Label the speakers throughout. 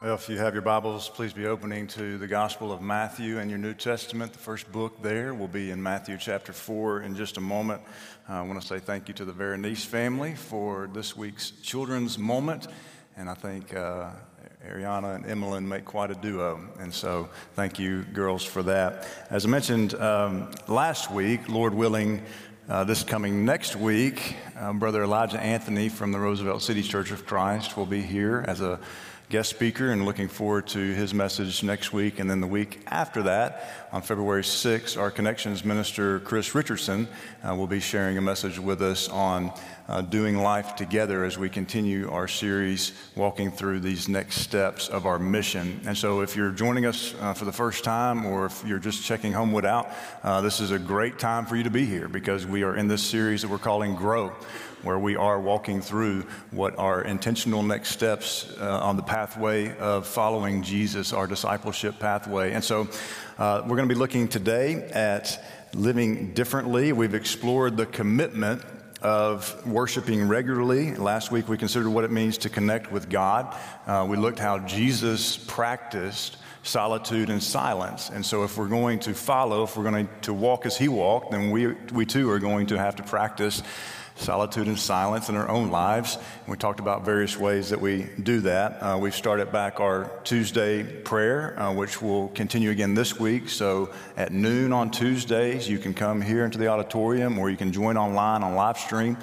Speaker 1: Well, if you have your Bibles, please be opening to the Gospel of Matthew and your New Testament. The first book there will be in Matthew chapter 4 in just a moment. Uh, I want to say thank you to the Veronese family for this week's children's moment. And I think uh, Ariana and Emmeline make quite a duo. And so thank you, girls, for that. As I mentioned um, last week, Lord willing, uh, this coming next week, um, Brother Elijah Anthony from the Roosevelt City Church of Christ will be here as a guest speaker and looking forward to his message next week. And then the week after that, on February 6th, our connections minister, Chris Richardson, uh, will be sharing a message with us on uh, doing life together as we continue our series, walking through these next steps of our mission. And so if you're joining us uh, for the first time or if you're just checking Homewood out, uh, this is a great time for you to be here because we are in this series that we're calling Grow where we are walking through what are intentional next steps uh, on the pathway of following Jesus, our discipleship pathway. And so uh, we're going to be looking today at living differently. We've explored the commitment of worshiping regularly. Last week we considered what it means to connect with God. Uh, we looked how Jesus practiced solitude and silence. And so if we're going to follow, if we're going to walk as he walked, then we, we too are going to have to practice solitude and silence in our own lives. And we talked about various ways that we do that. Uh, we've started back our Tuesday prayer, uh, which will continue again this week. So at noon on Tuesdays, you can come here into the auditorium or you can join online on live stream.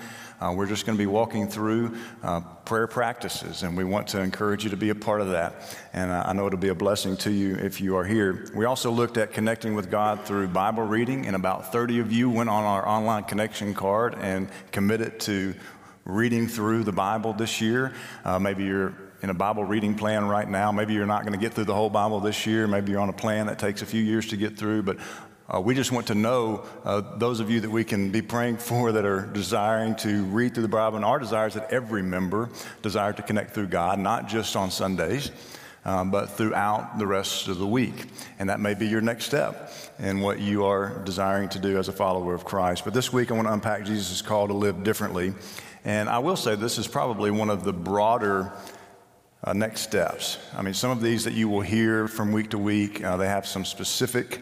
Speaker 1: Uh, we're just going to be walking through uh, prayer practices, and we want to encourage you to be a part of that. And I know it'll be a blessing to you if you are here. We also looked at connecting with God through Bible reading, and about 30 of you went on our online connection card and committed to reading through the Bible this year. Uh, maybe you're in a Bible reading plan right now. Maybe you're not going to get through the whole Bible this year. Maybe you're on a plan that takes a few years to get through. But uh, we just want to know uh, those of you that we can be praying for that are desiring to read through the Bible, and our desire is that every member desire to connect through God, not just on Sundays, um, but throughout the rest of the week. And that may be your next step in what you are desiring to do as a follower of Christ. But this week, I want to unpack Jesus' call to live differently. And I will say this is probably one of the broader uh, next steps. I mean, some of these that you will hear from week to week, uh, they have some specific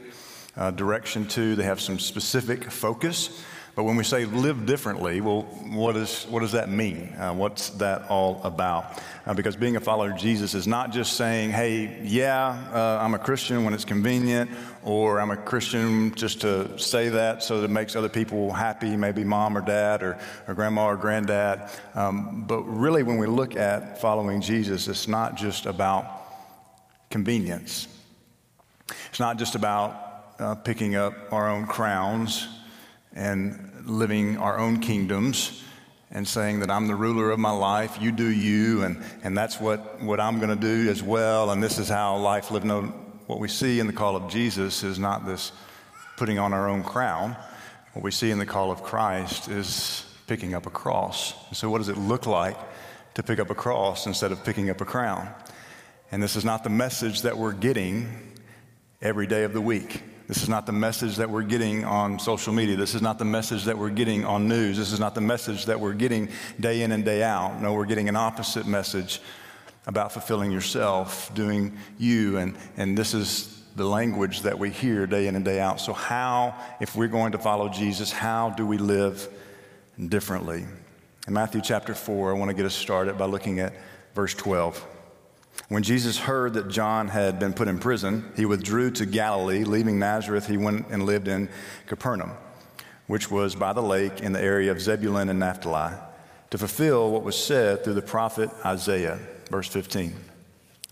Speaker 1: uh, direction to, they have some specific focus. But when we say live differently, well, what, is, what does that mean? Uh, what's that all about? Uh, because being a follower of Jesus is not just saying, hey, yeah, uh, I'm a Christian when it's convenient, or I'm a Christian just to say that so that it makes other people happy, maybe mom or dad or, or grandma or granddad. Um, but really, when we look at following Jesus, it's not just about convenience. It's not just about uh, picking up our own crowns and living our own kingdoms and saying that I'm the ruler of my life, you do you, and, and that's what, what I'm going to do as well, and this is how life lived. No, what we see in the call of Jesus is not this putting on our own crown. What we see in the call of Christ is picking up a cross. So, what does it look like to pick up a cross instead of picking up a crown? And this is not the message that we're getting every day of the week. This is not the message that we're getting on social media. This is not the message that we're getting on news. This is not the message that we're getting day in and day out. No, we're getting an opposite message about fulfilling yourself, doing you. And, and this is the language that we hear day in and day out. So, how, if we're going to follow Jesus, how do we live differently? In Matthew chapter 4, I want to get us started by looking at verse 12. When Jesus heard that John had been put in prison, he withdrew to Galilee. Leaving Nazareth, he went and lived in Capernaum, which was by the lake in the area of Zebulun and Naphtali, to fulfill what was said through the prophet Isaiah. Verse 15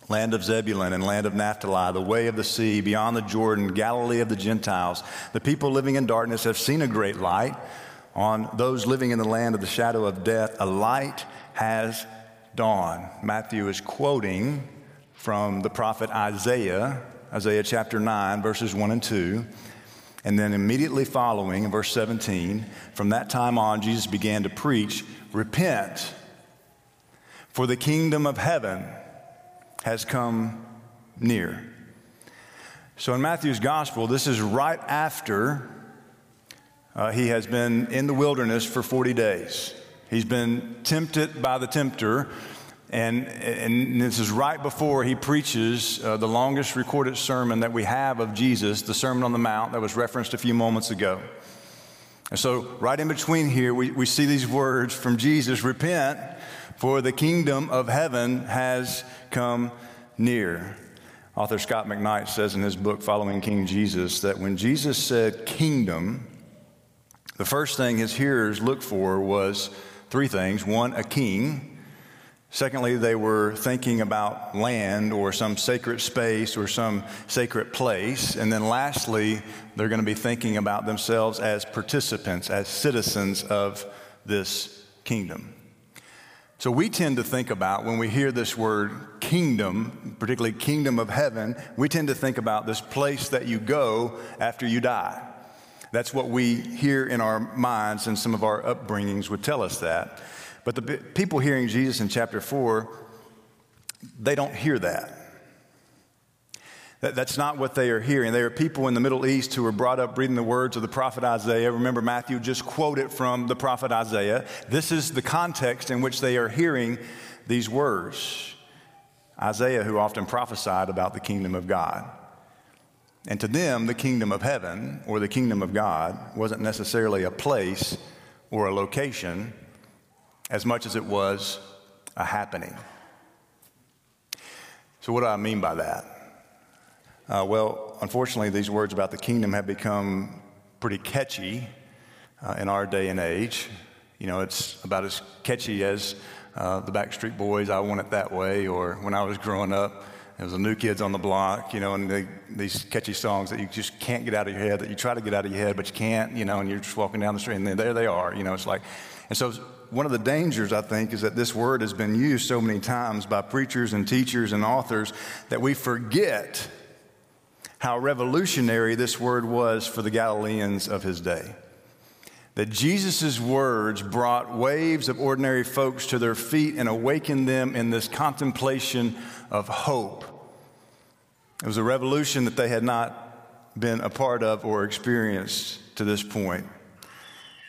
Speaker 1: Land of Zebulun and land of Naphtali, the way of the sea, beyond the Jordan, Galilee of the Gentiles. The people living in darkness have seen a great light. On those living in the land of the shadow of death, a light has dawn. Matthew is quoting from the prophet Isaiah, Isaiah chapter 9, verses 1 and 2. And then immediately following, in verse 17, from that time on, Jesus began to preach, Repent, for the kingdom of heaven has come near. So in Matthew's gospel, this is right after uh, he has been in the wilderness for 40 days. He's been tempted by the tempter And, and this is right before he preaches uh, the longest recorded sermon that we have of Jesus, the Sermon on the Mount that was referenced a few moments ago. And so, right in between here, we, we see these words from Jesus Repent, for the kingdom of heaven has come near. Author Scot McKnight says in his book, Following King Jesus, that when Jesus said kingdom, the first thing his hearers looked for was three things one, a king. Secondly, they were thinking about land or some sacred space or some sacred place. And then lastly, they're going to be thinking about themselves as participants, as citizens of this kingdom. So we tend to think about, when we hear this word kingdom, particularly kingdom of heaven, we tend to think about this place that you go after you die. That's what we hear in our minds, and some of our upbringings would tell us that. But the people hearing Jesus in chapter 4, they don't hear that. that. That's not what they are hearing. They are people in the Middle East who were brought up reading the words of the prophet Isaiah. Remember, Matthew just quoted from the prophet Isaiah. This is the context in which they are hearing these words. Isaiah, who often prophesied about the kingdom of God. And to them, the kingdom of heaven or the kingdom of God wasn't necessarily a place or a location, as much as it was a happening. So, what do I mean by that? Uh, well, unfortunately, these words about the kingdom have become pretty catchy uh, in our day and age. You know, it's about as catchy as uh, the Backstreet Boys, I Want It That Way, or when I was growing up, it was the New Kids on the Block, you know, and they, these catchy songs that you just can't get out of your head, that you try to get out of your head, but you can't, you know, and you're just walking down the street, and there they are, you know, it's like, and so one of the dangers, I think, is that this word has been used so many times by preachers and teachers and authors that we forget how revolutionary this word was for the Galileans of his day. That Jesus' words brought waves of ordinary folks to their feet and awakened them in this contemplation of hope. It was a revolution that they had not been a part of or experienced to this point.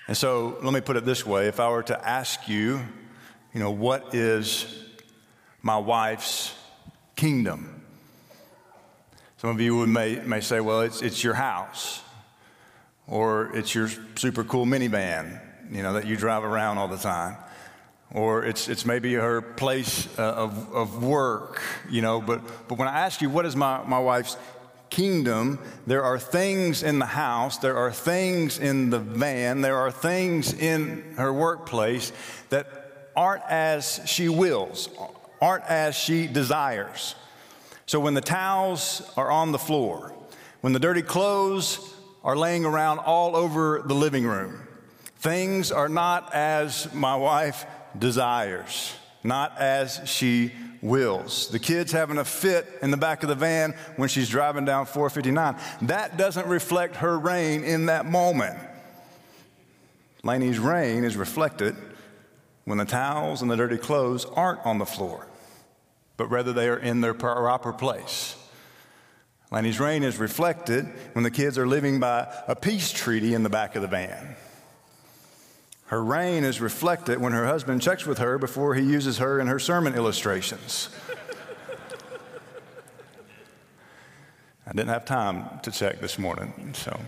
Speaker 1: And so let me put it this way if I were to ask you, you know, what is my wife's kingdom? Some of you would may, may say, well, it's, it's your house, or it's your super cool minivan, you know, that you drive around all the time. Or it's, it's maybe her place uh, of, of work, you know. But, but when I ask you, what is my, my wife's kingdom, there are things in the house, there are things in the van, there are things in her workplace that aren't as she wills, aren't as she desires. So when the towels are on the floor, when the dirty clothes are laying around all over the living room, things are not as my wife desires, not as she wills. The kid's having a fit in the back of the van when she's driving down 459. That doesn't reflect her reign in that moment. Laney's reign is reflected when the towels and the dirty clothes aren't on the floor, but rather they are in their proper place. Laney's reign is reflected when the kids are living by a peace treaty in the back of the van. Her reign is reflected when her husband checks with her before he uses her in her sermon illustrations. I didn't have time to check this morning, so.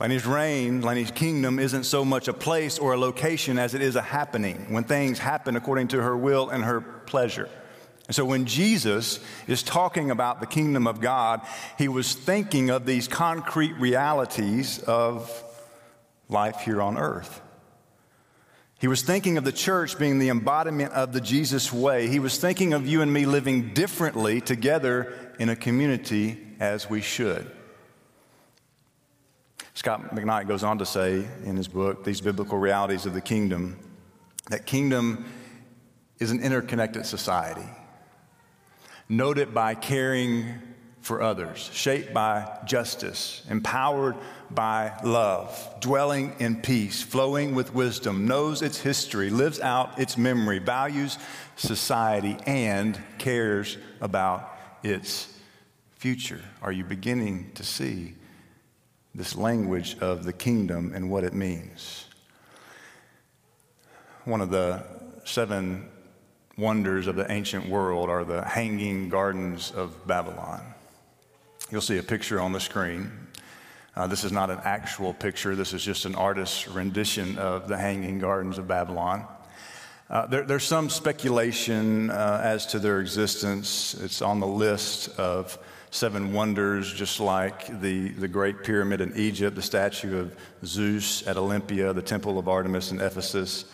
Speaker 1: Laney's reign, Laney's kingdom isn't so much a place or a location as it is a happening, when things happen according to her will and her pleasure. And so when Jesus is talking about the kingdom of God, he was thinking of these concrete realities of life here on earth. He was thinking of the church being the embodiment of the Jesus way. He was thinking of you and me living differently together in a community as we should. Scot McKnight goes on to say in his book, These Biblical Realities of the Kingdom, that kingdom is an interconnected society, noted by caring for others, shaped by justice, empowered by love, dwelling in peace, flowing with wisdom, knows its history, lives out its memory, values society, and cares about its future. Are you beginning to see this language of the kingdom and what it means? One of the seven wonders of the ancient world are the hanging gardens of Babylon. You'll see a picture on the screen. Uh, this is not an actual picture, this is just an artist's rendition of the hanging gardens of Babylon. Uh, there, there's some speculation uh, as to their existence. It's on the list of seven wonders, just like the, the Great Pyramid in Egypt, the statue of Zeus at Olympia, the Temple of Artemis in Ephesus.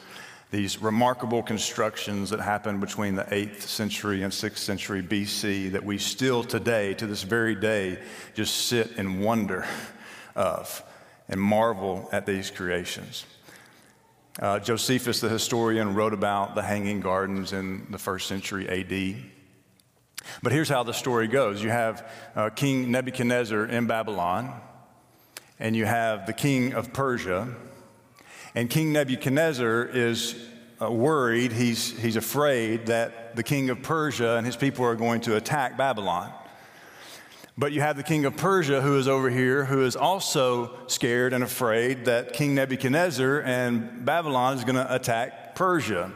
Speaker 1: These remarkable constructions that happened between the 8th century and 6th century BC that we still today, to this very day, just sit in wonder of and marvel at these creations. Uh, Josephus, the historian, wrote about the Hanging Gardens in the first century AD. But here's how the story goes you have uh, King Nebuchadnezzar in Babylon, and you have the king of Persia. And King Nebuchadnezzar is uh, worried, he's, he's afraid that the king of Persia and his people are going to attack Babylon. But you have the king of Persia who is over here, who is also scared and afraid that King Nebuchadnezzar and Babylon is going to attack Persia.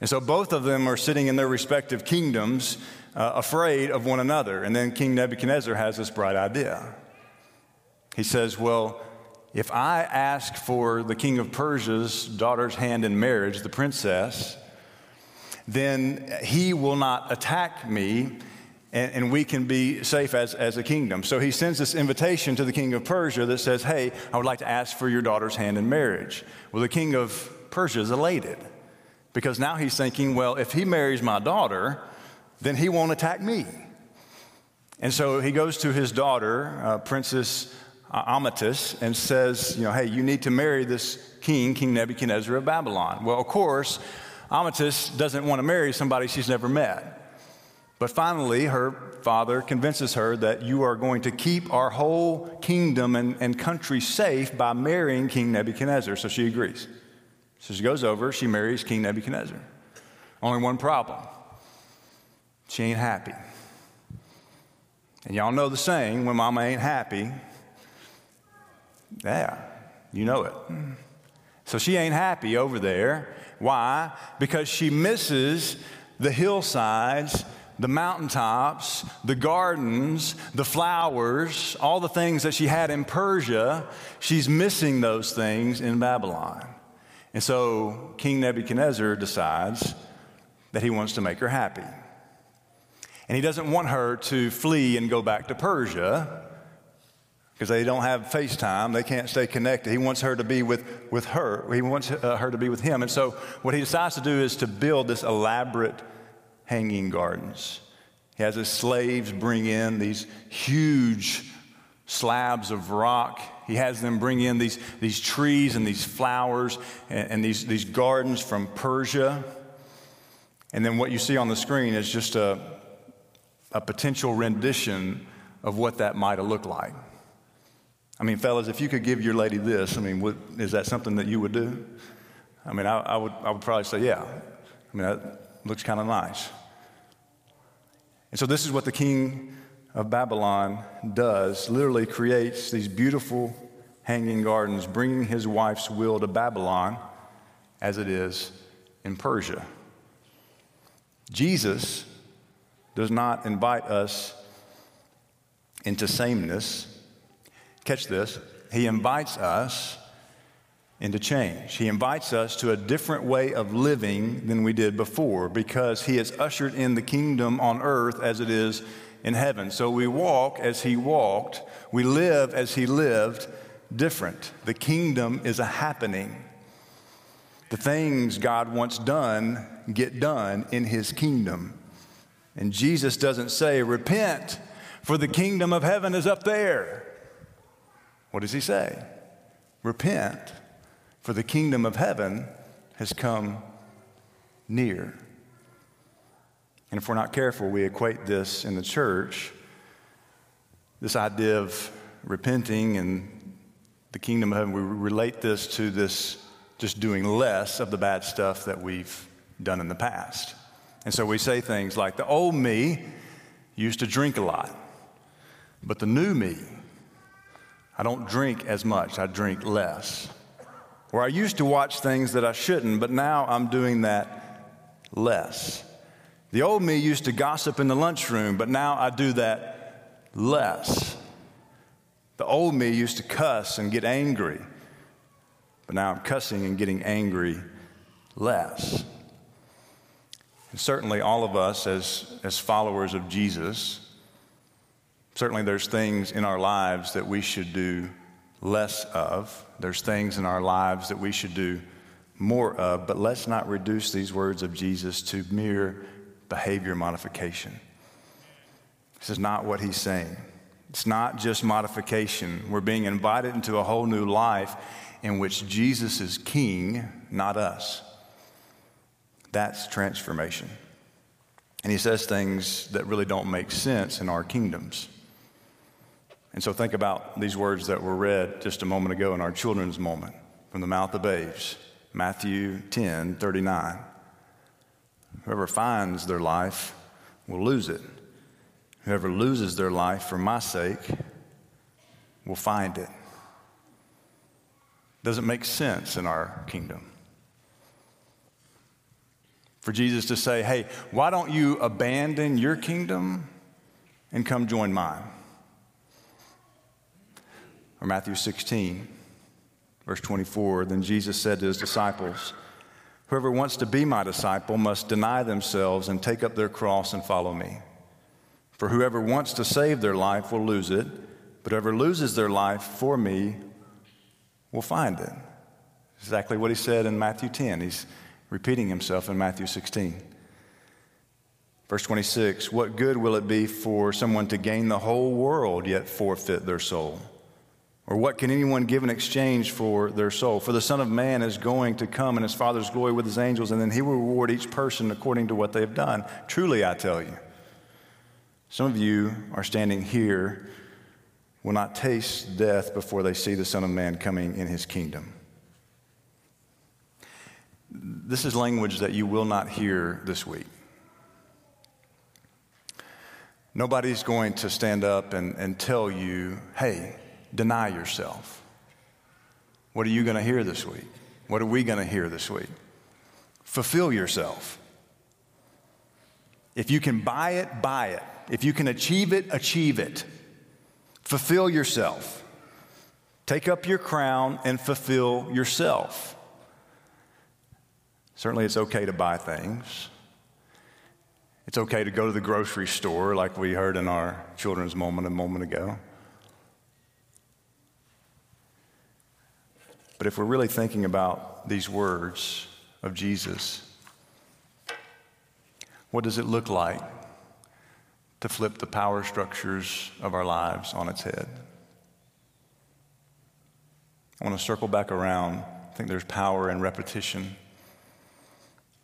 Speaker 1: And so both of them are sitting in their respective kingdoms, uh, afraid of one another. And then King Nebuchadnezzar has this bright idea. He says, Well, if I ask for the king of Persia's daughter's hand in marriage, the princess, then he will not attack me and, and, we can be safe as, as a kingdom. So he sends this invitation to the king of Persia that says, Hey, I would like to ask for your daughter's hand in marriage. Well, the king of Persia is elated because now he's thinking, Well, if he marries my daughter, then he won't attack me. And so he goes to his daughter, uh, Princess Uh, Amytis, and says, You know, hey, you need to marry this king, King Nebuchadnezzar of Babylon. Well, of course, Amytis doesn't want to marry somebody she's never met. But finally, her father convinces her that you are going to keep our whole kingdom and, and country safe by marrying King Nebuchadnezzar. So she agrees. So she goes over, she marries King Nebuchadnezzar. Only one problem she ain't happy. And y'all know the saying when mama ain't happy, yeah, you know it. So she ain't happy over there. Why? Because she misses the hillsides the mountaintops, the gardens, the flowers, all the things that she had in Persia, she's missing those things in Babylon. And so King Nebuchadnezzar decides that he wants to make her happy. And he doesn't want her to flee and go back to Persia because they don't have FaceTime. They can't stay connected. He wants her to be with, with her. He wants uh, her to be with him. And so what he decides to do is to build this elaborate hanging gardens. He has his slaves bring in these huge slabs of rock. He has them bring in these, these trees and these flowers and, and these, these gardens from Persia. And then what you see on the screen is just a, a potential rendition of what that might have looked like. I mean, fellas, if you could give your lady this, I mean, is that something that you would do? I mean, I, I, would, I would probably say, yeah. I mean, that, Looks kind of nice. And so, this is what the king of Babylon does literally creates these beautiful hanging gardens, bringing his wife's will to Babylon as it is in Persia. Jesus does not invite us into sameness. Catch this. He invites us into change. He invites us to a different way of living than we did before because He has ushered in the kingdom on earth as it is in heaven. So we walk as He walked, we live as He lived, different. The kingdom is a happening. The things God wants done get done in His kingdom. And Jesus doesn't say, Repent, for the kingdom of heaven is up there. What does He say? Repent for the kingdom of heaven has come near. And if we're not careful, we equate this in the church, this idea of repenting and the kingdom of heaven, we relate this to this just doing less of the bad stuff that we've done in the past. And so we say things like, the old me used to drink a lot, but the new me, I don't drink as much, I drink less. Where I used to watch things that I shouldn't, but now I'm doing that less. The old me used to gossip in the lunchroom, but now I do that less. The old me used to cuss and get angry, but now I'm cussing and getting angry less. And certainly, all of us as, as followers of Jesus, certainly there's things in our lives that we should do less of. There's things in our lives that we should do more of, but let's not reduce these words of Jesus to mere behavior modification. This is not what he's saying. It's not just modification. We're being invited into a whole new life in which Jesus is king, not us. That's transformation. And he says things that really don't make sense in our kingdoms. And so think about these words that were read just a moment ago in our children's moment from the mouth of babes Matthew 10 39. Whoever finds their life will lose it. Whoever loses their life for my sake will find it. Doesn't make sense in our kingdom. For Jesus to say, hey, why don't you abandon your kingdom and come join mine? Or Matthew 16, verse 24. Then Jesus said to his disciples, Whoever wants to be my disciple must deny themselves and take up their cross and follow me. For whoever wants to save their life will lose it, but whoever loses their life for me will find it. Exactly what he said in Matthew 10. He's repeating himself in Matthew 16. Verse 26 What good will it be for someone to gain the whole world yet forfeit their soul? Or what can anyone give in exchange for their soul? For the Son of Man is going to come in his Father's glory with his angels, and then he will reward each person according to what they have done. Truly, I tell you. Some of you are standing here, will not taste death before they see the Son of Man coming in his kingdom. This is language that you will not hear this week. Nobody's going to stand up and, and tell you, hey, deny yourself. What are you going to hear this week? What are we going to hear this week? Fulfill yourself. If you can buy it, buy it. If you can achieve it, achieve it. Fulfill yourself. Take up your crown and fulfill yourself. Certainly, it's okay to buy things. It's okay to go to the grocery store, like we heard in our children's moment a moment ago. But if we're really thinking about these words of Jesus, what does it look like to flip the power structures of our lives on its head? I want to circle back around. I think there's power in repetition.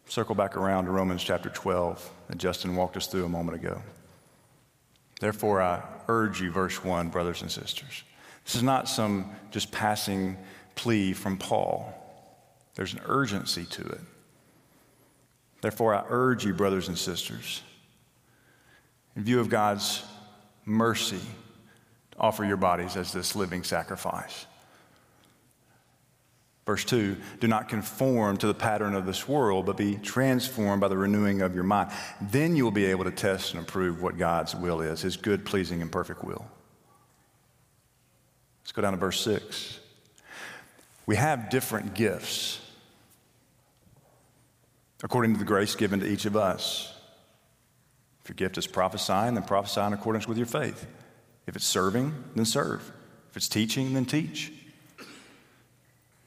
Speaker 1: Circle back around to Romans chapter 12 that Justin walked us through a moment ago. Therefore, I urge you, verse 1, brothers and sisters. This is not some just passing plea from Paul. There's an urgency to it. Therefore, I urge you, brothers and sisters, in view of God's mercy, to offer your bodies as this living sacrifice. Verse 2 Do not conform to the pattern of this world, but be transformed by the renewing of your mind. Then you will be able to test and approve what God's will is, his good, pleasing, and perfect will. Let's go down to verse 6. We have different gifts according to the grace given to each of us. If your gift is prophesying, then prophesy in accordance with your faith. If it's serving, then serve. If it's teaching, then teach.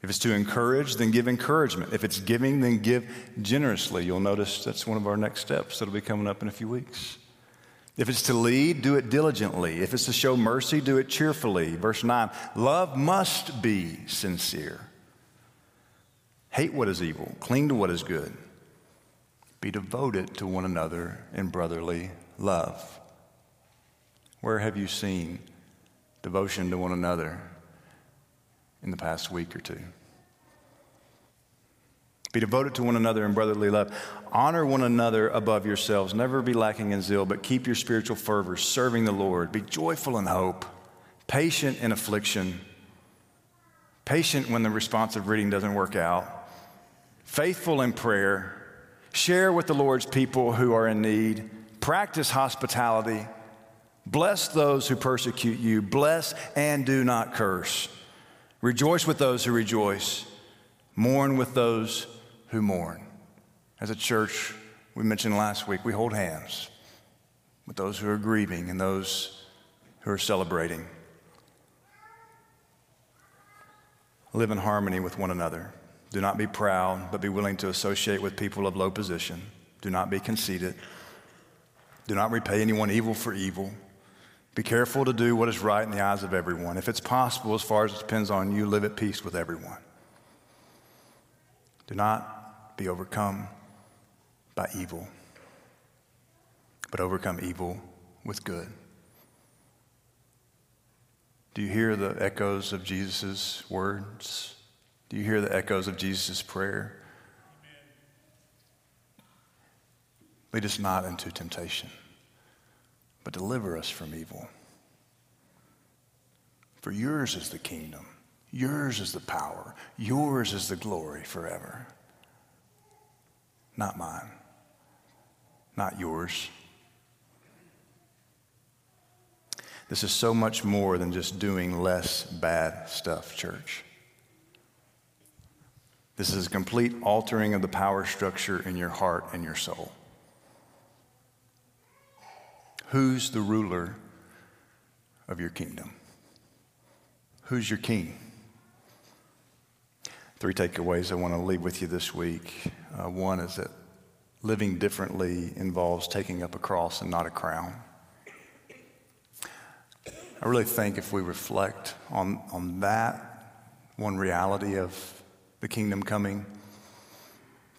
Speaker 1: If it's to encourage, then give encouragement. If it's giving, then give generously. You'll notice that's one of our next steps that'll be coming up in a few weeks. If it's to lead, do it diligently. If it's to show mercy, do it cheerfully. Verse 9 love must be sincere. Hate what is evil, cling to what is good. Be devoted to one another in brotherly love. Where have you seen devotion to one another in the past week or two? Be devoted to one another in brotherly love. Honor one another above yourselves. Never be lacking in zeal, but keep your spiritual fervor, serving the Lord. Be joyful in hope, patient in affliction, patient when the responsive reading doesn't work out, faithful in prayer, Share with the Lord's people who are in need. Practice hospitality. Bless those who persecute you. Bless and do not curse. Rejoice with those who rejoice. Mourn with those who mourn. As a church, we mentioned last week, we hold hands with those who are grieving and those who are celebrating. Live in harmony with one another. Do not be proud, but be willing to associate with people of low position. Do not be conceited. Do not repay anyone evil for evil. Be careful to do what is right in the eyes of everyone. If it's possible, as far as it depends on you, live at peace with everyone. Do not be overcome by evil, but overcome evil with good. Do you hear the echoes of Jesus' words? Do you hear the echoes of Jesus' prayer? Lead us not into temptation, but deliver us from evil. For yours is the kingdom, yours is the power, yours is the glory forever. Not mine, not yours. This is so much more than just doing less bad stuff, church. This is a complete altering of the power structure in your heart and your soul. Who's the ruler of your kingdom? Who's your king? Three takeaways I want to leave with you this week. Uh, one is that living differently involves taking up a cross and not a crown. I really think if we reflect on, on that one reality of the kingdom coming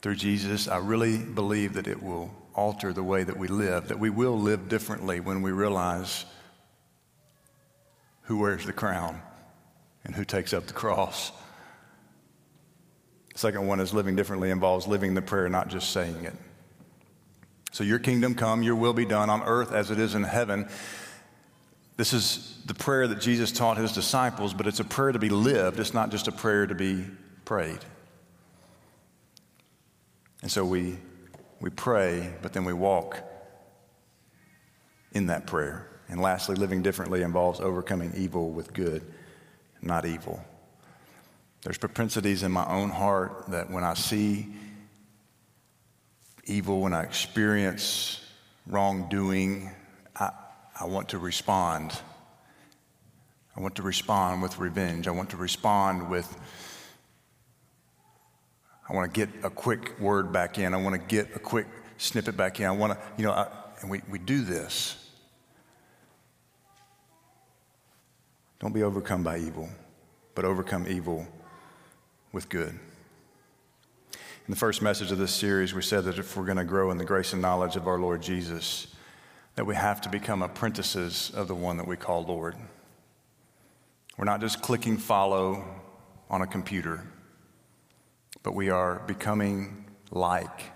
Speaker 1: through Jesus, I really believe that it will alter the way that we live, that we will live differently when we realize who wears the crown and who takes up the cross. Second one is living differently involves living the prayer, not just saying it. So, your kingdom come, your will be done on earth as it is in heaven. This is the prayer that Jesus taught his disciples, but it's a prayer to be lived. It's not just a prayer to be prayed. And so we, we pray, but then we walk in that prayer. And lastly, living differently involves overcoming evil with good, not evil. There's propensities in my own heart that when I see evil, when I experience wrongdoing, I, I want to respond. I want to respond with revenge. I want to respond with I want to get a quick word back in. I want to get a quick snippet back in. I want to, you know, I, and we, we do this. Don't be overcome by evil, but overcome evil with good. In the first message of this series, we said that if we're going to grow in the grace and knowledge of our Lord Jesus, that we have to become apprentices of the one that we call Lord. We're not just clicking follow on a computer but we are becoming like.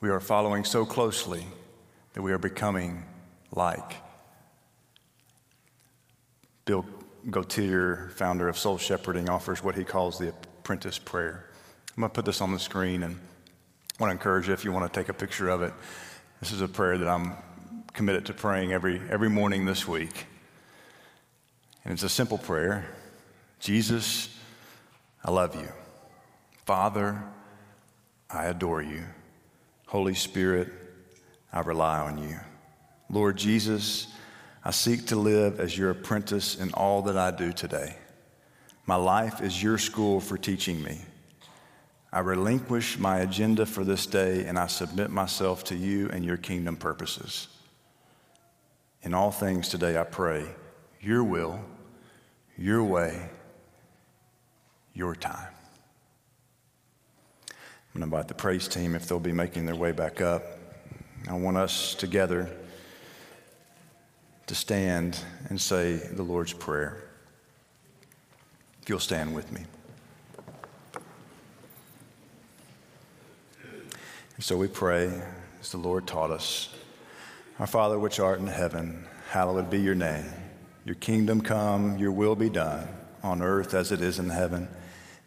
Speaker 1: We are following so closely that we are becoming like. Bill Gaultiere, founder of Soul Shepherding, offers what he calls the apprentice prayer. I'm going to put this on the screen and I want to encourage you if you want to take a picture of it. This is a prayer that I'm committed to praying every, every morning this week. And it's a simple prayer Jesus, I love you. Father, I adore you. Holy Spirit, I rely on you. Lord Jesus, I seek to live as your apprentice in all that I do today. My life is your school for teaching me. I relinquish my agenda for this day and I submit myself to you and your kingdom purposes. In all things today, I pray your will, your way, your time. I'm going to invite the praise team if they'll be making their way back up. I want us together to stand and say the Lord's Prayer. If you'll stand with me. And so we pray as the Lord taught us Our Father, which art in heaven, hallowed be your name. Your kingdom come, your will be done, on earth as it is in heaven.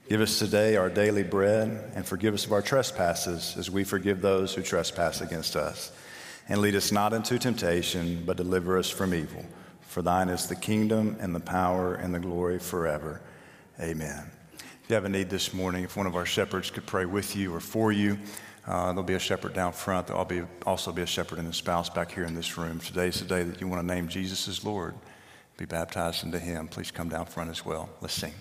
Speaker 1: Give us today our daily bread and forgive us of our trespasses as we forgive those who trespass against us. And lead us not into temptation, but deliver us from evil. For thine is the kingdom and the power and the glory forever. Amen. If you have a need this morning, if one of our shepherds could pray with you or for you, uh, there'll be a shepherd down front. There'll be, also be a shepherd and a spouse back here in this room. Today's the day that you want to name Jesus as Lord, be baptized into Him. Please come down front as well. Let's sing.